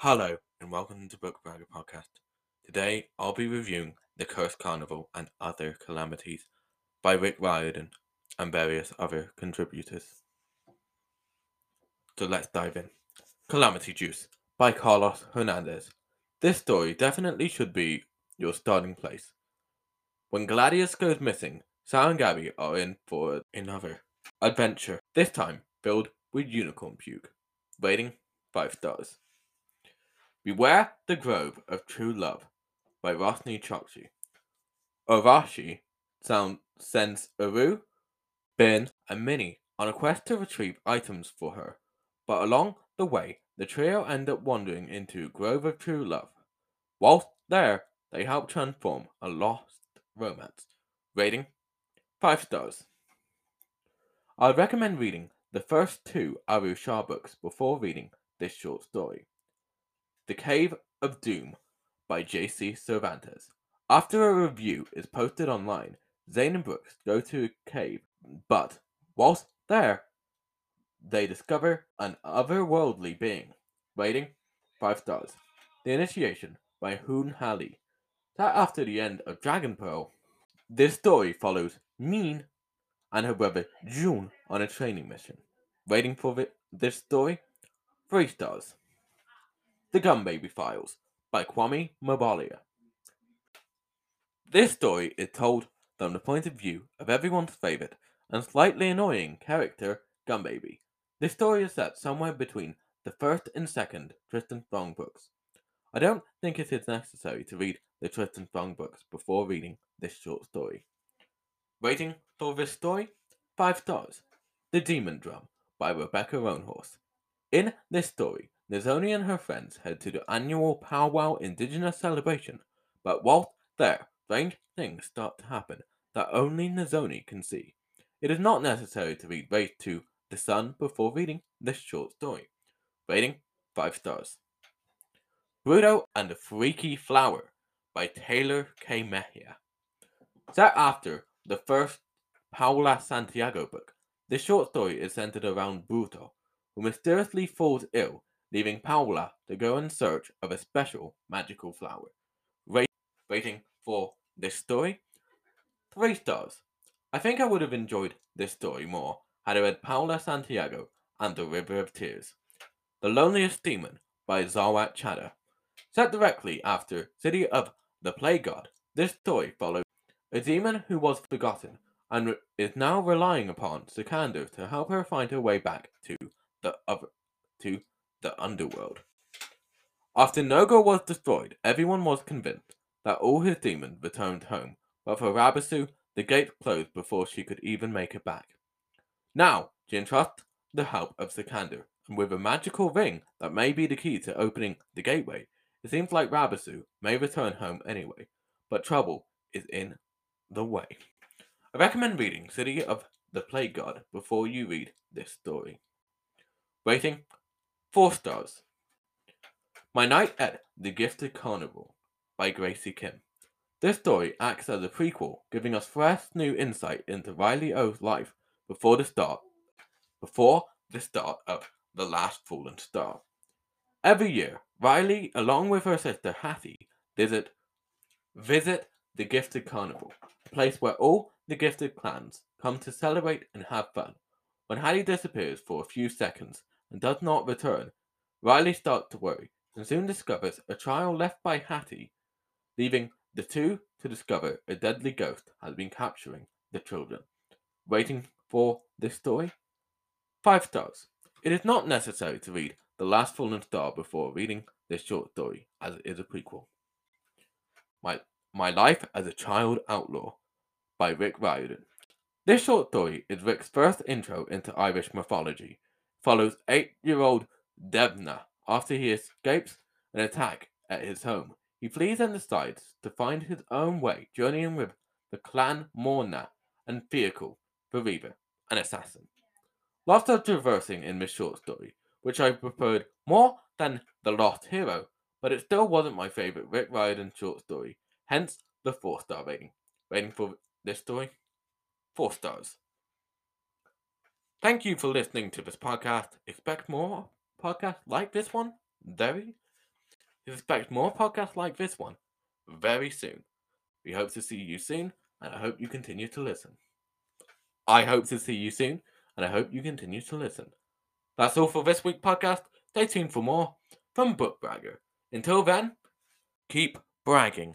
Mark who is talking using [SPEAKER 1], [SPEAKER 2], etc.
[SPEAKER 1] Hello and welcome to Book Bragger Podcast. Today I'll be reviewing The Cursed Carnival and Other Calamities by Rick Riordan and various other contributors. So let's dive in. Calamity Juice by Carlos Hernandez. This story definitely should be your starting place. When Gladius goes missing, Sal and Gabi are in for another adventure, this time filled with unicorn puke. Rating 5 stars. Beware the Grove of True Love by Roshani Chokshi. Arashi sound, sends Aru, Ben, and Mini on a quest to retrieve items for her, but along the way, the trio end up wandering into Grove of True Love. Whilst there, they help transform a lost romance. Rating 5 stars. I recommend reading the first two Aru Shah books before reading this short story. The Cave of Doom by J.C. Cervantes. After a review is posted online, Zane and Brooks go to a cave, but whilst there, they discover an otherworldly being. Rating 5 stars. The Initiation by Yoon Ha Lee. That after the end of Dragon Pearl, this story follows Min and her brother Jun on a training mission. Rating for this story 3 stars. The Gum Baby Files by Kwame Mbalia. This story is told from the point of view of everyone's favourite and slightly annoying character, Gum Baby. This story is set somewhere between the first and second Tristan Strong books. I don't think it is necessary to read the Tristan Strong books before reading this short story. Rating for this story? 5 stars. The Demon Drum by Rebecca Roanhorse. In this story, Nizhoni and her friends head to the annual Powwow Indigenous celebration, but whilst there, strange things start to happen that only Nizhoni can see. It is not necessary to read Race to The Sun before reading this short story. Rating 5 stars. Bruto and the Freaky Flower by Tehlor Kay Mejia. Set after the first Paola Santiago book, this short story is centered around Bruto, who mysteriously falls ill leaving Paola to go in search of a special magical flower. Rating for this story? Three stars. I think I would have enjoyed this story more had I read Paola Santiago and The River of Tears. The Loneliest Demon by Sarwat Chadda. Set directly after City of the Plague God, this story follows a demon who was forgotten and is now relying upon Sikander to help her find her way back to the other to the underworld. After Nogo was destroyed, everyone was convinced that all his demons returned home, but for Rabisu, the gate closed before she could even make it back. Now, she entrusts the help of Sikander, and with a magical ring that may be the key to opening the gateway, it seems like Rabisu may return home anyway, but trouble is in the way. I recommend reading City of the Plague God before you read this story. Rating Four stars. My Night at the Gifted Carnival by Graci Kim. This story acts as a prequel, giving us fresh new insight into Riley Oh's life before the start before the start of The Last Fallen Star. Every year, Riley, along with her sister Hattie, visit visit the Gifted Carnival, a place where all the gifted clans come to celebrate and have fun. When Hattie disappears for a few seconds, and does not return, Riley starts to worry and soon discovers a child left by Hattie, leaving the two to discover a deadly ghost has been capturing the children. Waiting for this story? Five stars. It is not necessary to read The Last Fallen Star before reading this short story, as it is a prequel. My, My Life as a Child Outlaw by Rick Riordan. This short story is Rick's first intro into Irish mythology follows eight-year-old Debna after he escapes an attack at his home. He flees and decides to find his own way, journeying with the clan Morna and vehicle for Reaver, an assassin. Lots of traversing in this short story, which I preferred more than The Lost Hero, but it still wasn't my favourite Rick Riordan short story, hence the 4 star rating. Rating for this story? 4 stars. Thank you for listening to this podcast. Expect more podcasts like this one very, Expect more podcasts like this one very soon. We hope to see you soon, and I hope you continue to listen. I hope to see you soon, and I hope you continue to listen. That's all for this week's podcast. Stay tuned for more from Book Bragger. Until then, keep bragging.